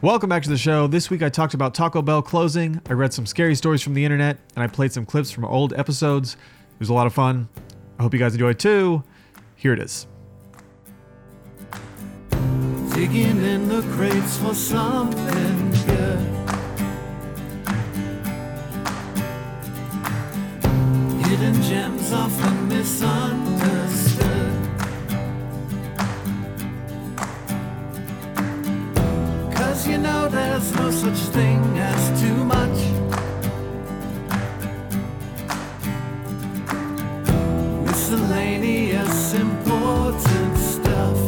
Welcome back to the show. This week I talked about Taco Bell closing, I read some scary stories from the internet, and I played some clips from old episodes. It was a lot of fun. I hope you guys enjoyed too. Here it is. Digging in the crates for something good. Hidden gems often misunderstood. You know there's no such thing as too much. Miscellaneous important stuff.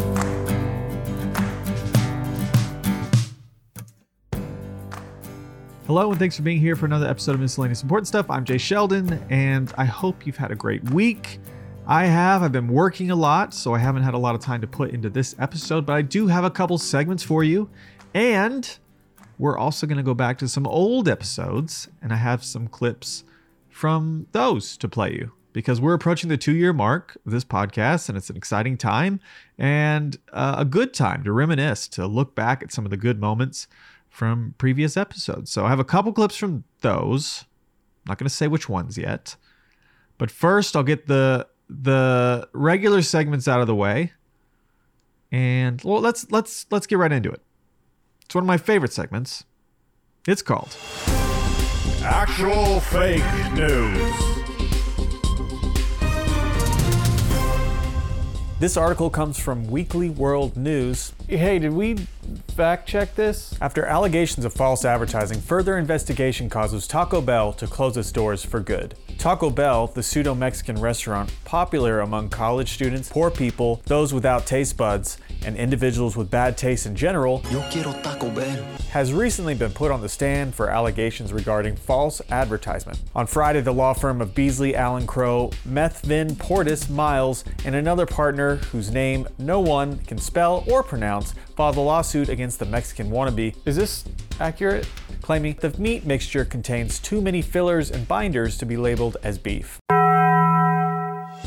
Hello, and thanks for being here for another episode of Miscellaneous Important Stuff. I'm Jay Sheldon, and I hope you've had a great week. I have. I've been working a lot, so I haven't had a lot of time to put into this episode, but I do have a couple segments for you. And we're also going to go back to some old episodes, and I have some clips from those to play you because we're approaching the two year mark of this podcast, and it's an exciting time and uh, a good time to reminisce, to look back at some of the good moments from previous episodes. So I have a couple clips from those. I'm not going to say which ones yet. But first, I'll get the the regular segments out of the way. And well, let's let's let's get right into it. It's one of my favorite segments. It's called Actual fake news. This article comes from Weekly World News. Hey, did we fact check this? After allegations of false advertising, further investigation causes Taco Bell to close its doors for good. Taco Bell, the pseudo Mexican restaurant popular among college students, poor people, those without taste buds, and individuals with bad taste in general, Yo quiero Taco Bell. has recently been put on the stand for allegations regarding false advertisement. On Friday, the law firm of Beasley Allen Crow, Methvin Portis Miles, and another partner whose name no one can spell or pronounce filed a lawsuit against the Mexican wannabe. Is this accurate? Claiming the meat mixture contains too many fillers and binders to be labeled as beef.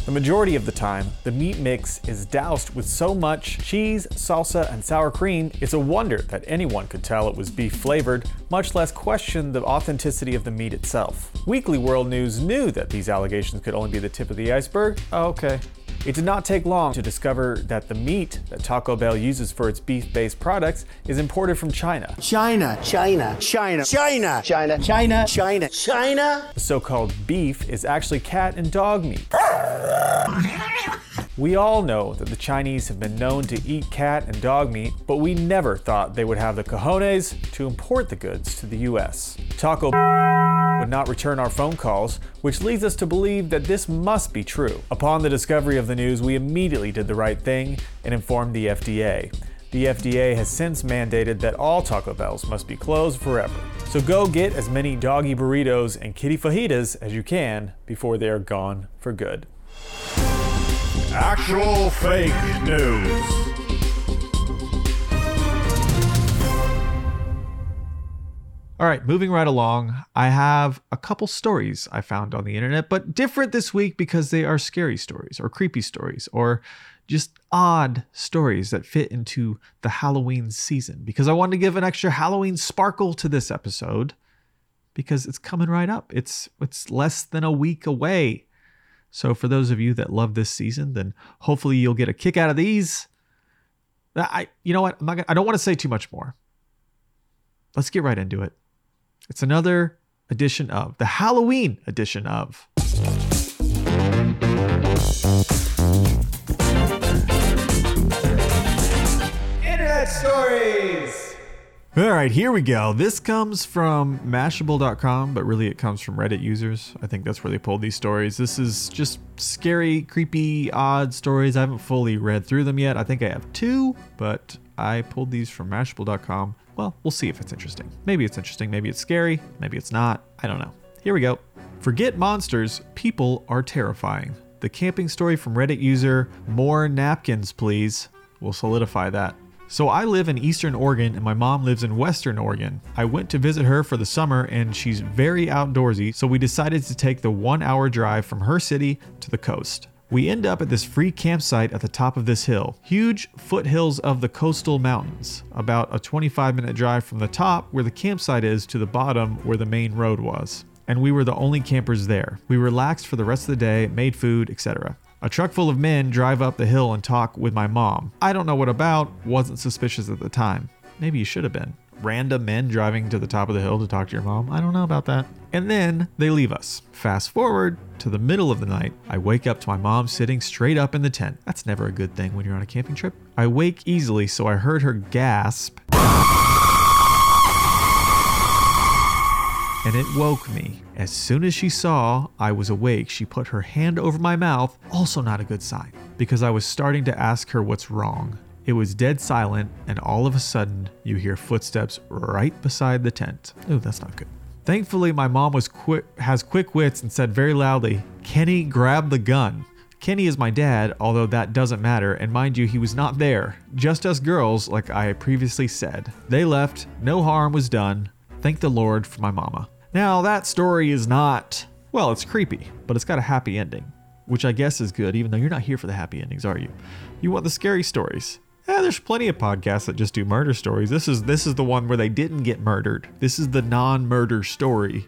The majority of the time, the meat mix is doused with so much cheese, salsa, and sour cream, it's a wonder that anyone could tell it was beef flavored, much less question the authenticity of the meat itself. Weekly World News knew that these allegations could only be the tip of the iceberg. Oh, okay. It did not take long to discover that the meat that Taco Bell uses for its beef based products is imported from China. China, China, China, China, China, China, China, China. The so called beef is actually cat and dog meat. We all know that the Chinese have been known to eat cat and dog meat, but we never thought they would have the cojones to import the goods to the US. Taco Bell would not return our phone calls, which leads us to believe that this must be true. Upon the discovery of the news, we immediately did the right thing and informed the FDA. The FDA has since mandated that all Taco Bells must be closed forever. So go get as many doggy burritos and kitty fajitas as you can before they are gone for good. Actual fake news. All right, moving right along, I have a couple stories I found on the internet, but different this week because they are scary stories or creepy stories or just odd stories that fit into the Halloween season. Because I wanted to give an extra Halloween sparkle to this episode because it's coming right up. It's it's less than a week away. So for those of you that love this season, then hopefully you'll get a kick out of these. I you know what? I'm not gonna, I don't want to say too much more. Let's get right into it. It's another edition of the Halloween edition of. Internet stories. All right, here we go. This comes from Mashable.com, but really it comes from Reddit users. I think that's where they pulled these stories. This is just scary, creepy, odd stories. I haven't fully read through them yet. I think I have two, but I pulled these from Mashable.com. Well, we'll see if it's interesting. Maybe it's interesting, maybe it's scary, maybe it's not. I don't know. Here we go. Forget monsters, people are terrifying. The camping story from Reddit user More Napkins, please. will solidify that. So I live in Eastern Oregon and my mom lives in Western Oregon. I went to visit her for the summer and she's very outdoorsy, so we decided to take the one hour drive from her city to the coast. We end up at this free campsite at the top of this hill. Huge foothills of the coastal mountains, about a 25 minute drive from the top where the campsite is to the bottom where the main road was. And we were the only campers there. We relaxed for the rest of the day, made food, etc. A truck full of men drive up the hill and talk with my mom. I don't know what about, wasn't suspicious at the time. Maybe you should have been. Random men driving to the top of the hill to talk to your mom. I don't know about that. And then they leave us. Fast forward to the middle of the night. I wake up to my mom sitting straight up in the tent. That's never a good thing when you're on a camping trip. I wake easily, so I heard her gasp. And it woke me. As soon as she saw I was awake, she put her hand over my mouth, also not a good sign, because I was starting to ask her what's wrong. It was dead silent, and all of a sudden, you hear footsteps right beside the tent. Oh, that's not good. Thankfully, my mom was quick, has quick wits and said very loudly, Kenny, grab the gun. Kenny is my dad, although that doesn't matter, and mind you, he was not there. Just us girls, like I previously said. They left, no harm was done. Thank the Lord for my mama. Now, that story is not, well, it's creepy, but it's got a happy ending, which I guess is good, even though you're not here for the happy endings, are you? You want the scary stories. Yeah, there's plenty of podcasts that just do murder stories. This is this is the one where they didn't get murdered. This is the non-murder story.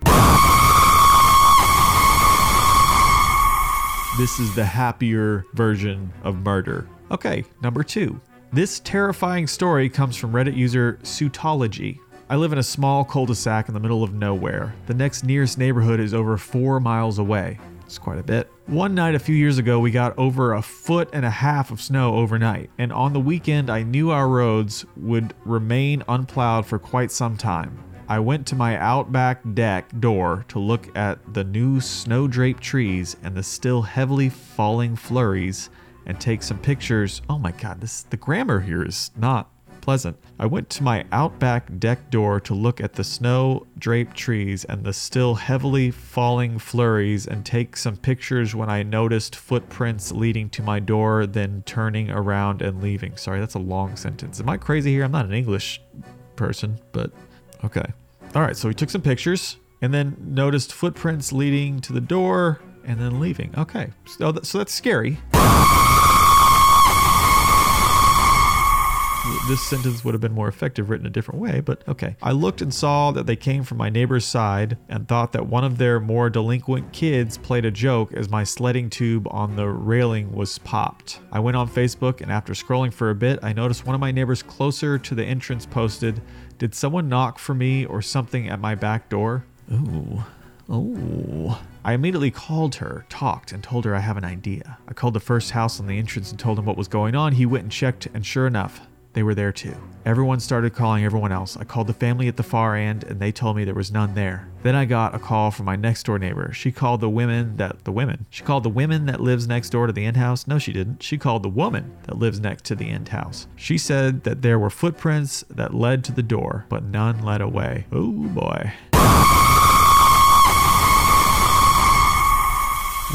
This is the happier version of murder. Okay, number 2. This terrifying story comes from Reddit user Sutology. I live in a small cul-de-sac in the middle of nowhere. The next nearest neighborhood is over 4 miles away. It's quite a bit. One night a few years ago, we got over a foot and a half of snow overnight, and on the weekend, I knew our roads would remain unplowed for quite some time. I went to my outback deck door to look at the new snow draped trees and the still heavily falling flurries and take some pictures. Oh my god, this the grammar here is not pleasant. I went to my outback deck door to look at the snow draped trees and the still heavily falling flurries and take some pictures when I noticed footprints leading to my door, then turning around and leaving. Sorry, that's a long sentence. Am I crazy here? I'm not an English person, but okay. All right, so we took some pictures and then noticed footprints leading to the door and then leaving. Okay, so, so that's scary. This sentence would have been more effective written a different way, but okay. I looked and saw that they came from my neighbor's side and thought that one of their more delinquent kids played a joke as my sledding tube on the railing was popped. I went on Facebook and after scrolling for a bit, I noticed one of my neighbors closer to the entrance posted, Did someone knock for me or something at my back door? Ooh. Oh. I immediately called her, talked, and told her I have an idea. I called the first house on the entrance and told him what was going on. He went and checked, and sure enough, they were there too. Everyone started calling everyone else. I called the family at the far end and they told me there was none there. Then I got a call from my next door neighbor. She called the women that the women. She called the women that lives next door to the end house. No, she didn't. She called the woman that lives next to the end house. She said that there were footprints that led to the door, but none led away. Oh boy.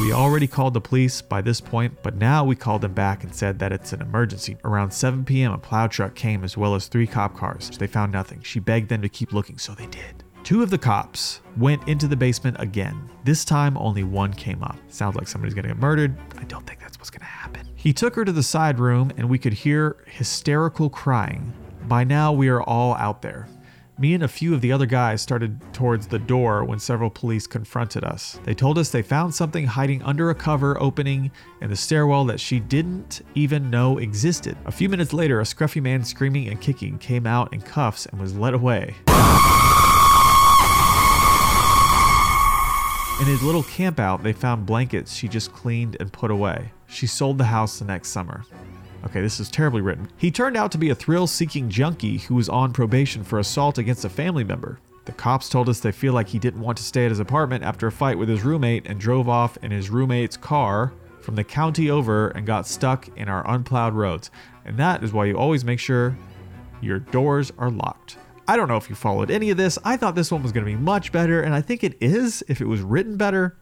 We already called the police by this point, but now we called them back and said that it's an emergency. Around 7 p.m., a plow truck came as well as three cop cars. They found nothing. She begged them to keep looking, so they did. Two of the cops went into the basement again. This time, only one came up. Sounds like somebody's gonna get murdered. I don't think that's what's gonna happen. He took her to the side room, and we could hear hysterical crying. By now, we are all out there. Me and a few of the other guys started towards the door when several police confronted us. They told us they found something hiding under a cover opening in the stairwell that she didn't even know existed. A few minutes later, a scruffy man screaming and kicking came out in cuffs and was led away. In his little campout, they found blankets she just cleaned and put away. She sold the house the next summer. Okay, this is terribly written. He turned out to be a thrill seeking junkie who was on probation for assault against a family member. The cops told us they feel like he didn't want to stay at his apartment after a fight with his roommate and drove off in his roommate's car from the county over and got stuck in our unplowed roads. And that is why you always make sure your doors are locked. I don't know if you followed any of this. I thought this one was going to be much better, and I think it is if it was written better.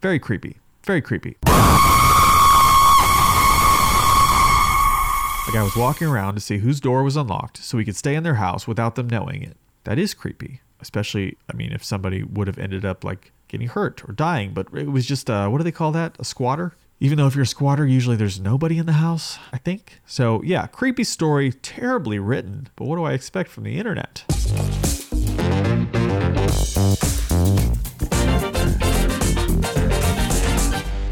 Very creepy. Very creepy. Guy was walking around to see whose door was unlocked so he could stay in their house without them knowing it. That is creepy. Especially, I mean, if somebody would have ended up like getting hurt or dying, but it was just, uh, what do they call that? A squatter? Even though if you're a squatter, usually there's nobody in the house, I think. So, yeah, creepy story, terribly written, but what do I expect from the internet?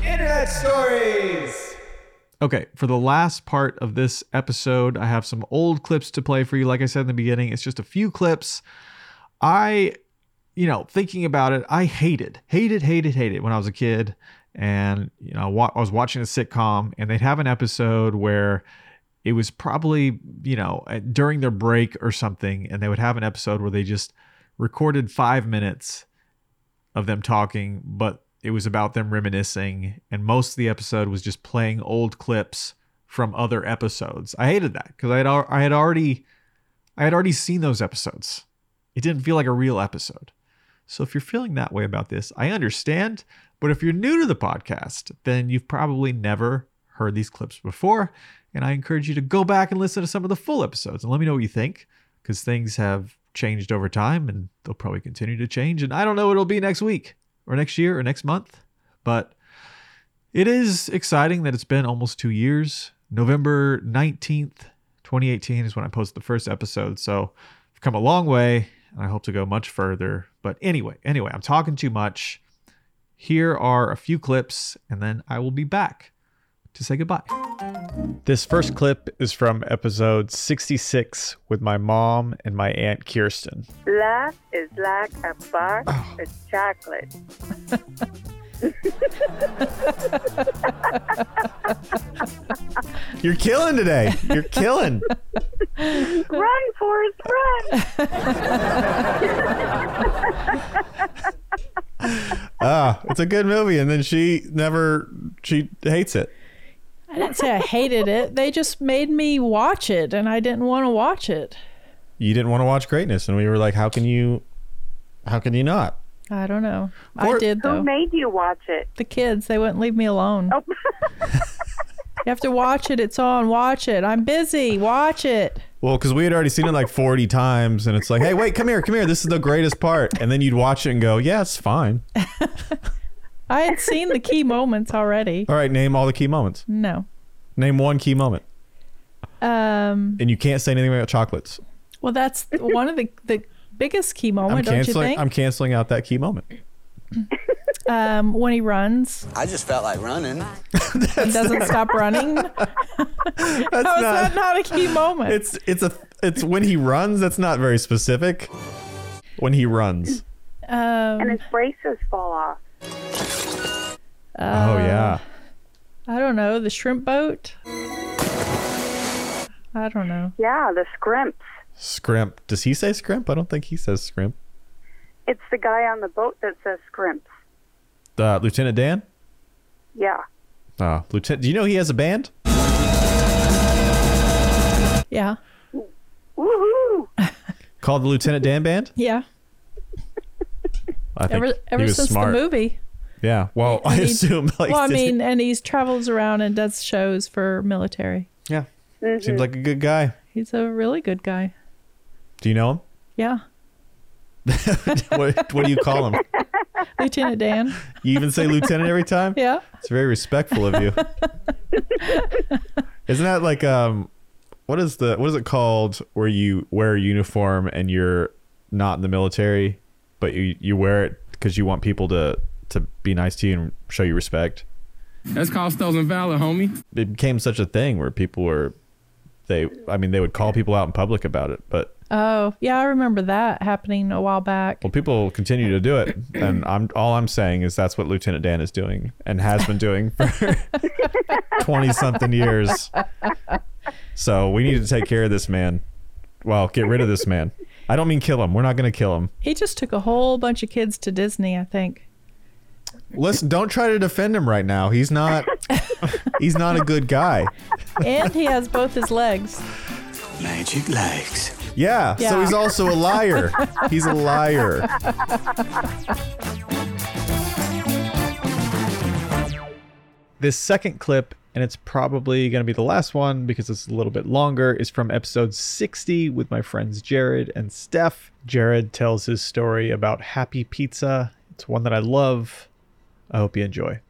Internet stories. Okay, for the last part of this episode, I have some old clips to play for you. Like I said in the beginning, it's just a few clips. I, you know, thinking about it, I hated, hated, hated, hated when I was a kid. And, you know, I was watching a sitcom and they'd have an episode where it was probably, you know, uh, during their break or something. And they would have an episode where they just recorded five minutes of them talking, but it was about them reminiscing, and most of the episode was just playing old clips from other episodes. I hated that because I had I had already I had already seen those episodes. It didn't feel like a real episode. So if you're feeling that way about this, I understand. But if you're new to the podcast, then you've probably never heard these clips before, and I encourage you to go back and listen to some of the full episodes and let me know what you think because things have changed over time and they'll probably continue to change. And I don't know what it'll be next week or next year or next month, but it is exciting that it's been almost two years. November 19th, 2018 is when I posted the first episode. So I've come a long way and I hope to go much further. But anyway, anyway, I'm talking too much. Here are a few clips and then I will be back to say goodbye. This first clip is from episode 66 with my mom and my aunt Kirsten. Life is like a box of chocolate. You're killing today. You're killing. Run, Forrest, run! ah, it's a good movie. And then she never, she hates it. I didn't say I hated it. They just made me watch it, and I didn't want to watch it. You didn't want to watch Greatness. And we were like, how can you, how can you not? I don't know. I Or- did Who made you watch it? the kids, they wouldn't leave me alone. Oh. you have to watch it. It's on. Watch it. I'm busy. Watch it. Well, because we had already seen it like 40 times. And it's like, hey, wait, come here, come here. This is the greatest part. And then you'd watch it and go, yeah, it's fine. I had seen the key moments already. All right, name all the key moments. No. Name one key moment. Um. And you can't say anything about chocolates. Well, that's one of the the biggest key I'm don't you canceling. think? I'm canceling out that key moment. um, when he runs I just felt like running. and doesn't stop running. How is that not a key moment? It's it's a it's when he runs. That's not very specific. When he runs. um, And his braces fall off. Oh yeah. I don't know. The shrimp boat. I don't know. Yeah, the scrimps. Scrimp. Does he say scrimp? I don't think he says scrimp. It's the guy on the boat that says scrimps. Uh, Lieutenant Dan. Yeah. Uh, Lieutenant. Do you know he has a band? Yeah. Woohoo! called the Lieutenant Dan Band. Yeah. I think Ever he ever was since smart. the movie. Yeah. Well, I And he- assume. Like, well, I mean, and he travels around and does shows for military. yeah. Seems like a good guy. He's a really good guy. Do you know him? Yeah. what, what do you call him? Lieutenant Dan. You even say lieutenant every time? Yeah. It's very respectful of you. Isn't that like um what is the what is it called where you wear a uniform and you're not in the military but you you wear it because you want people to to be nice to you and show you respect? That's called stolen valor, homie. It became such a thing where people were they I mean they would call people out in public about it, but Oh, yeah, I remember that happening a while back. well people continue to do it and I'm all I'm saying is that's what Lieutenant Dan is doing and has been doing for 20 something years. So we need to take care of this man. Well, get rid of this man. I don't mean kill him. We're not going to kill him. He just took a whole bunch of kids to Disney, I think. Listen, don't try to defend him right now. He's not he's not a good guy. And he has both his legs. Magic legs. Yeah, so he's also a liar. He's a liar. This second clip, and it's probably going to be the last one because it's a little bit longer, is from episode 60 with my friends Jared and Steph. Jared tells his story about Happy Pizza. It's one that I love. I hope you enjoy.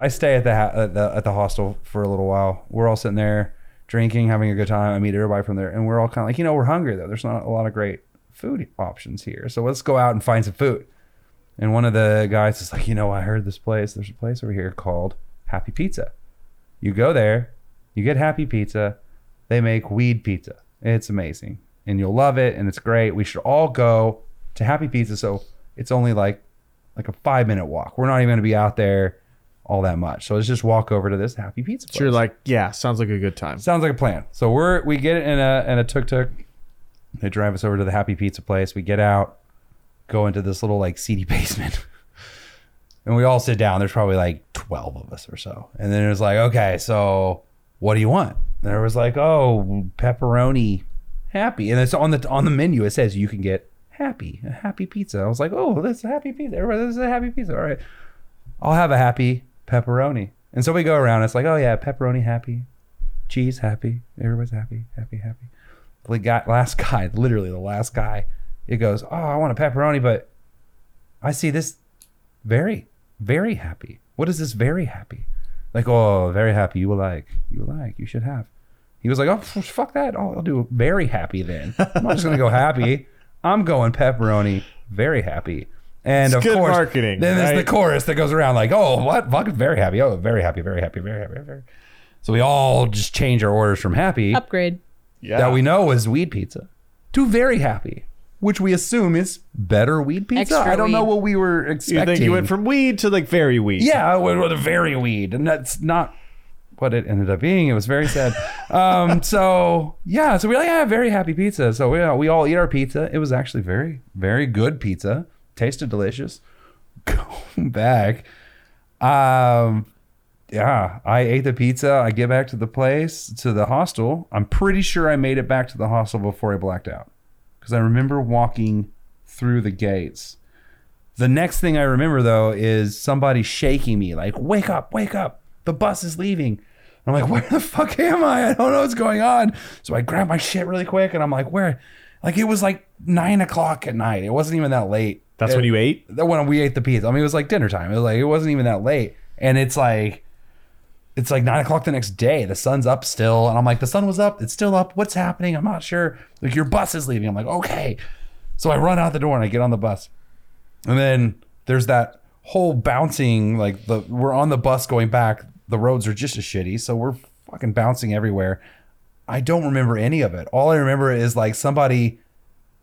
I stay at the, at the at the hostel for a little while. We're all sitting there drinking, having a good time. I meet everybody from there, and we're all kind of like, you know, we're hungry though. There's not a lot of great food options here, so let's go out and find some food. And one of the guys is like, you know, I heard this place. There's a place over here called Happy Pizza. You go there, you get Happy Pizza. They make weed pizza. It's amazing, and you'll love it, and it's great. We should all go to Happy Pizza. So it's only like like a five minute walk. We're not even going to be out there all that much. So let's just walk over to this Happy Pizza. Place. So you're like, yeah, sounds like a good time. Sounds like a plan. So we're we get in a in a tuk tuk. They drive us over to the Happy Pizza place. We get out, go into this little like seedy basement, and we all sit down. There's probably like twelve of us or so. And then it was like, okay, so what do you want? And there was like, oh, pepperoni, happy, and it's on the on the menu. It says you can get happy, a happy pizza. I was like, oh, this is a happy pizza. Everybody, this is a happy pizza. All right, I'll have a happy pepperoni. And so we go around. It's like, oh yeah, pepperoni happy, cheese happy. Everybody's happy, happy, happy. The guy, last guy, literally the last guy, it goes, oh, I want a pepperoni, but I see this very, very happy. What is this very happy? Like, oh, very happy. You will like, you will like, you should have. He was like, oh, fuck that. I'll, I'll do very happy then. I'm not just gonna go happy. I'm going pepperoni, very happy. And It's of good course, marketing, then there's the chorus that goes around like, oh, what? Fuck, very happy. Oh, very happy, very happy, very happy, very. So we all just change our orders from happy Upgrade. Yeah. that we know is weed pizza to very happy, which we assume is better weed pizza. Extra I don't know what we were You expecting. think you went from weed to like very weed? yeah, with, with a very weed, and that's not what it ended up being. It was very sad. um, so yeah, so we like yeah, very happy pizza. So we we all eat our pizza. It was actually very very good pizza. Tasted delicious. Going back, um, yeah, I ate the pizza. I get back to the place, to the hostel. I'm pretty sure I made it back to the hostel before I blacked out. Because I remember walking through the gates. The next thing I remember, though, is somebody shaking me, like, wake up, wake up. The bus is leaving. I'm like, where the fuck am I? I don't know what's going on. So I grab my shit really quick and I'm like, where? Like, it was like nine o'clock at night. It wasn't even that late. That's It- when you ate? that when we ate the pizza. I mean, it was like dinner time. It was like it wasn't even that late, and it's like it's like nine o'clock the next day. The sun's up still, and I'm like, the sun was up. It's still up. What's happening? I'm not sure. Like your bus is leaving. I'm like, okay. So I run out the door and I get on the bus, and then there's that whole bouncing. Like the we're on the bus going back. The roads are just as shitty, so we're fucking bouncing everywhere. I don't remember any of it. All I remember is like somebody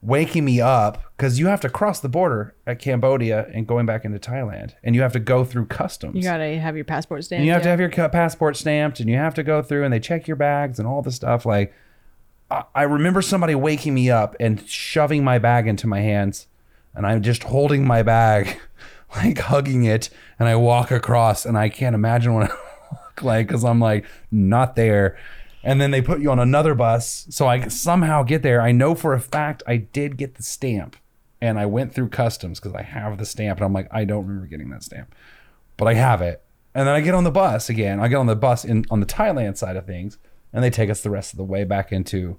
waking me up because you have to cross the border at Cambodia and going back into Thailand, and you have to go through customs. You gotta have your passport stamped. and you have to have your passport stamped, and you have to go through, and they check your bags and all the stuff. Like, I, I remember somebody waking me up and shoving my bag into my hands, and I'm just holding my bag, like hugging it, and I walk across, and I can't imagine what Like because I'm like not there. And then they put you on another bus, so I somehow get there. I know for a fact I did get the stamp, and I went through customs because I have the stamp, and I'm like I don't remember getting that stamp but I have it. And then I get on the bus again. I get on the bus in on the Thailand side of things, and they take us the rest of the way back into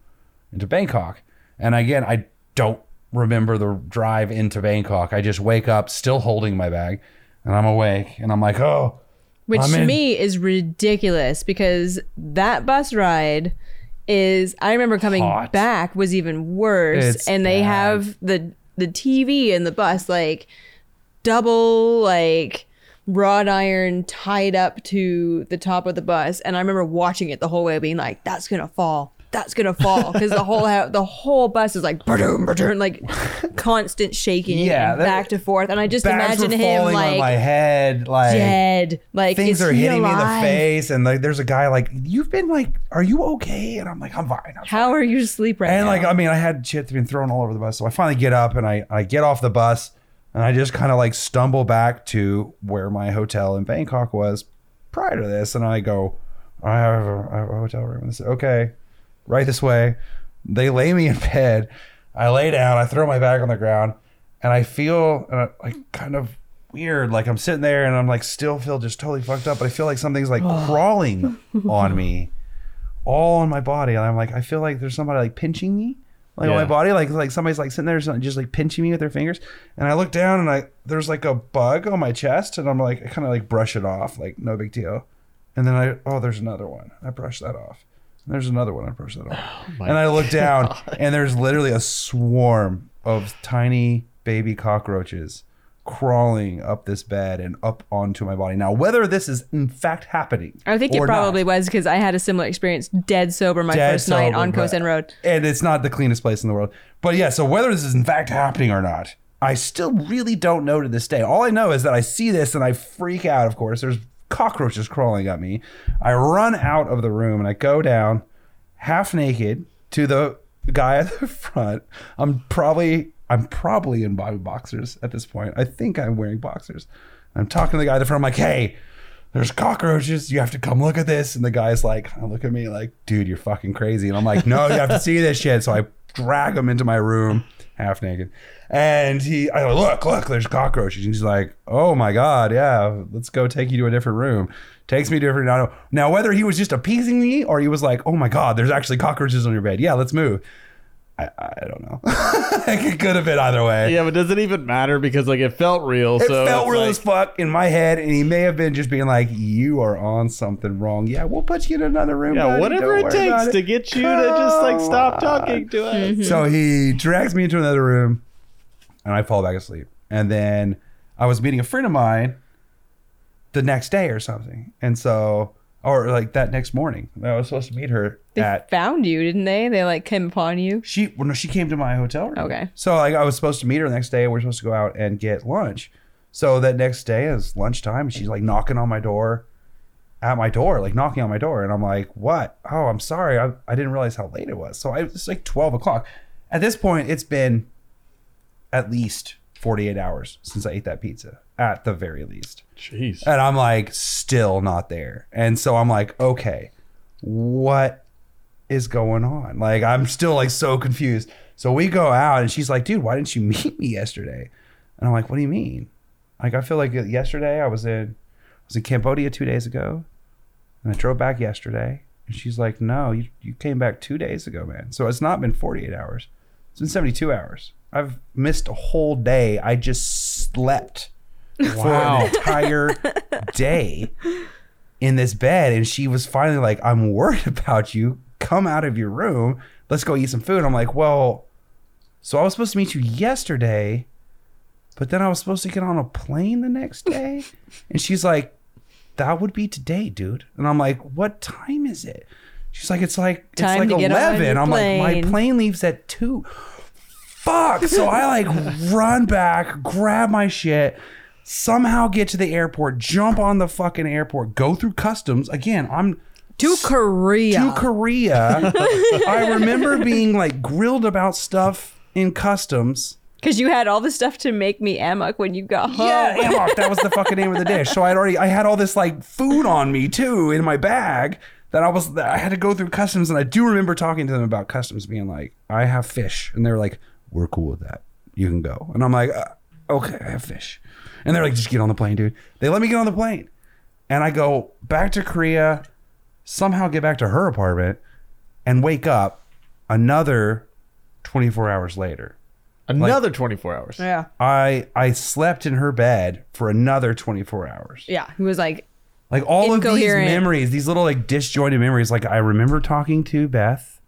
into Bangkok. And again, I don't remember the drive into Bangkok. I just wake up still holding my bag, and I'm awake, and I'm like, oh, Which I'm to in- me is ridiculous because that bus ride is I remember coming Hot. back was even worse It's and they bad. have the the TV in the bus like double like wrought iron tied up to the top of the bus and I remember watching it the whole way being like that's going to fall that's gonna fall because the whole the whole bus is like ba-doom, ba-doom, like constant shaking Yeah, that- back to forth and I just imagine him falling on my head, like dead like things are hitting me in the face, and like there's a guy like, you've been like, are you okay? And I'm like, I'm fine. I'm How are you asleep right and now? like I mean, I had shit been thrown all over the bus, so I finally get up and I I get off the bus and I just kind of like stumble back to where my hotel in Bangkok was prior to this, and I go, I have a, I have a hotel room. And they say, okay, right this way. They lay me in bed. I lay down. I throw my bag on the ground, and I feel uh, like kind of weird. Like I'm sitting there and I'm like still feel just totally fucked up, but I feel like something's like crawling on me all on my body and i'm like i feel like there's somebody like pinching me like on my body, like like somebody's like sitting there just like pinching me with their fingers. And I look down and I there's like a bug on my chest, and I'm like I kind of like brush it off, like no big deal. And then I oh there's another one. I brush that off. And there's another one. I brush that off. and I look down, and there's literally a swarm of tiny baby cockroaches crawling up this bed and up onto my body. Now, whether this is in fact happening, I think it or not, probably was because I had a similar experience, dead sober, my dead first night on Khao San Road. and it's not the cleanest place in the world. But yeah, so whether this is in fact happening or not, I still really don't know to this day. All I know is that I see this and I freak out. Of course, there's cockroaches crawling at me. I run out of the room and I go down half naked to the guy at the front. I'm probably I'm probably in body boxers at this point. I think I'm wearing boxers. I'm talking to the guy at the front. I'm like, hey, there's cockroaches. You have to come look at this. And the guy's like, look at me like, dude, you're fucking crazy. And I'm like, no, you have to see this shit. So I drag him into my room, half naked. And he, I go, look, look, there's cockroaches. And he's like, oh my God, yeah, let's go take you to a different room. Takes me to a different, now, now whether he was just appeasing me or he was like, oh my God, there's actually cockroaches on your bed. Yeah, let's move. I, I don't know. it could have been either way. Yeah, but does it even matter? Because like it felt real. It so felt real like- as fuck in my head, and he may have been just being like, "You are on something wrong." Yeah, we'll put you in another room. Yeah, buddy. whatever Don't it worry about takes to get you to just like stop talking to us. Mm-hmm. So he drags me into another room, and I fall back asleep. And then I was meeting a friend of mine the next day or something, and so or like that next morning, I was supposed to meet her They at found you, didn't they? They like came upon you. She well, no, she came to my hotel room. Okay. So like I was supposed to meet her the next day. We are supposed to go out and get lunch. So that next day is lunchtime. She's like knocking on my door, at my door, like knocking on my door, and I'm like, "What? Oh, I'm sorry. I, I didn't realize how late it was." So I, it's like twelve o'clock. At this point, it's been at least forty eight hours since I ate that pizza, at the very least. Jeez. And I'm like, still not there. And so I'm like, okay, what is going on? Like, I'm still like so confused. So we go out and she's like, dude, why didn't you meet me yesterday? And I'm like, what do you mean? Like, I feel like yesterday I was in, I was in Cambodia two days ago and I drove back yesterday. And she's like, no, you, you came back two days ago, man. So it's not been 48 hours. It's been 72 hours. I've missed a whole day. I just slept for an entire day in this bed and she was finally like i'm worried about you. Come out of your room. Let's go eat some food. I'm like well so i was supposed to meet you yesterday but then i was supposed to get on a plane the next day? And she's like that would be today dude. And i'm like what time is it? She's like it's like Time it's to like get on 11 your i'm like my plane. plane leaves at 2 fuck. So i like run back grab my shit somehow get to the airport jump on the fucking airport go through customs again i'm To Korea. to korea i remember being like grilled about stuff in customs Because you had all the stuff to make me amok when you got home. yeah, Amok, that was the fucking name of the dish. So I'd already, I had all this like food on me too in my bag that I was, that I had to go through customs. And I do remember talking to them about customs being like, I have fish. And they were like, we're cool with that. You can go. And I'm like, uh, okay, I have fish. And they're like, just get on the plane, dude. They let me get on the plane. And I go back to Korea, somehow get back to her apartment and wake up another 24 hours later. Another 24 hours. Yeah. I I slept in her bed for another 24 hours. Yeah. He was like, Like all of these Incoherent. memories, these little like disjointed memories. Like I remember talking to Beth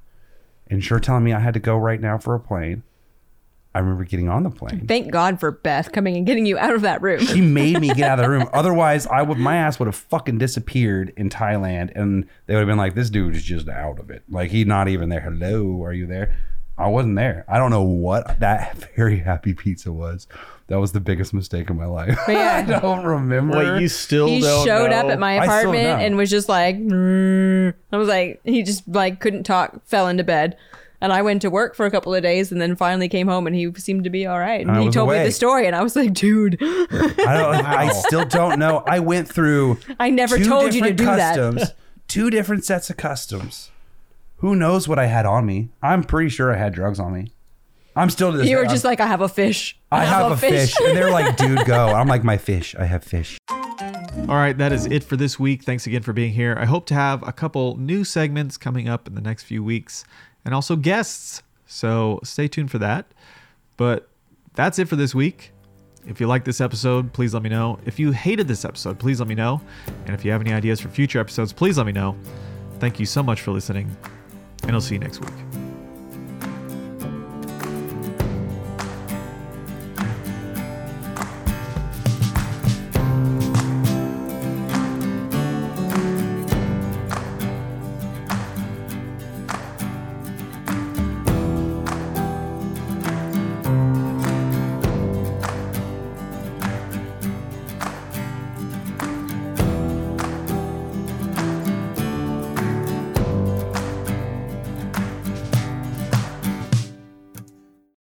and sure telling me I had to go right now for a plane. I remember getting on the plane. thank God for Beth coming and getting you out of that room. She made me get out of the room. Otherwise, I would my ass would have fucking disappeared in Thailand and they would have been like, This dude is just out of it. Like he's not even there. Hello, are you there? I wasn't there. I don't know what that very happy pizza was. That was the biggest mistake of my life. Yeah. I don't remember. Wait, you still he don't showed up at my apartment and was just like "Mm." i was like he just like couldn't talk fell into bed and i went to work for a couple of days and then finally came home and he seemed to be all right and I he was told me the story and i was like dude I don't. I still don't know. I went through. I never two told you to different do that. customs, two different sets of customs. Who knows what I had on me? I'm pretty sure I had drugs on me. I'm still. This you were just I'm- like i have a fish I have a fish. and they're like, dude, go. I'm like, my fish. I have fish. All right, that is it for this week. Thanks again for being here. I hope to have a couple new segments coming up in the next few weeks and also guests. So stay tuned for that. But that's it for this week. If you like this episode, please let me know. If you hated this episode, please let me know. And if you have any ideas for future episodes, please let me know. Thank you so much for listening, and I'll see you next week.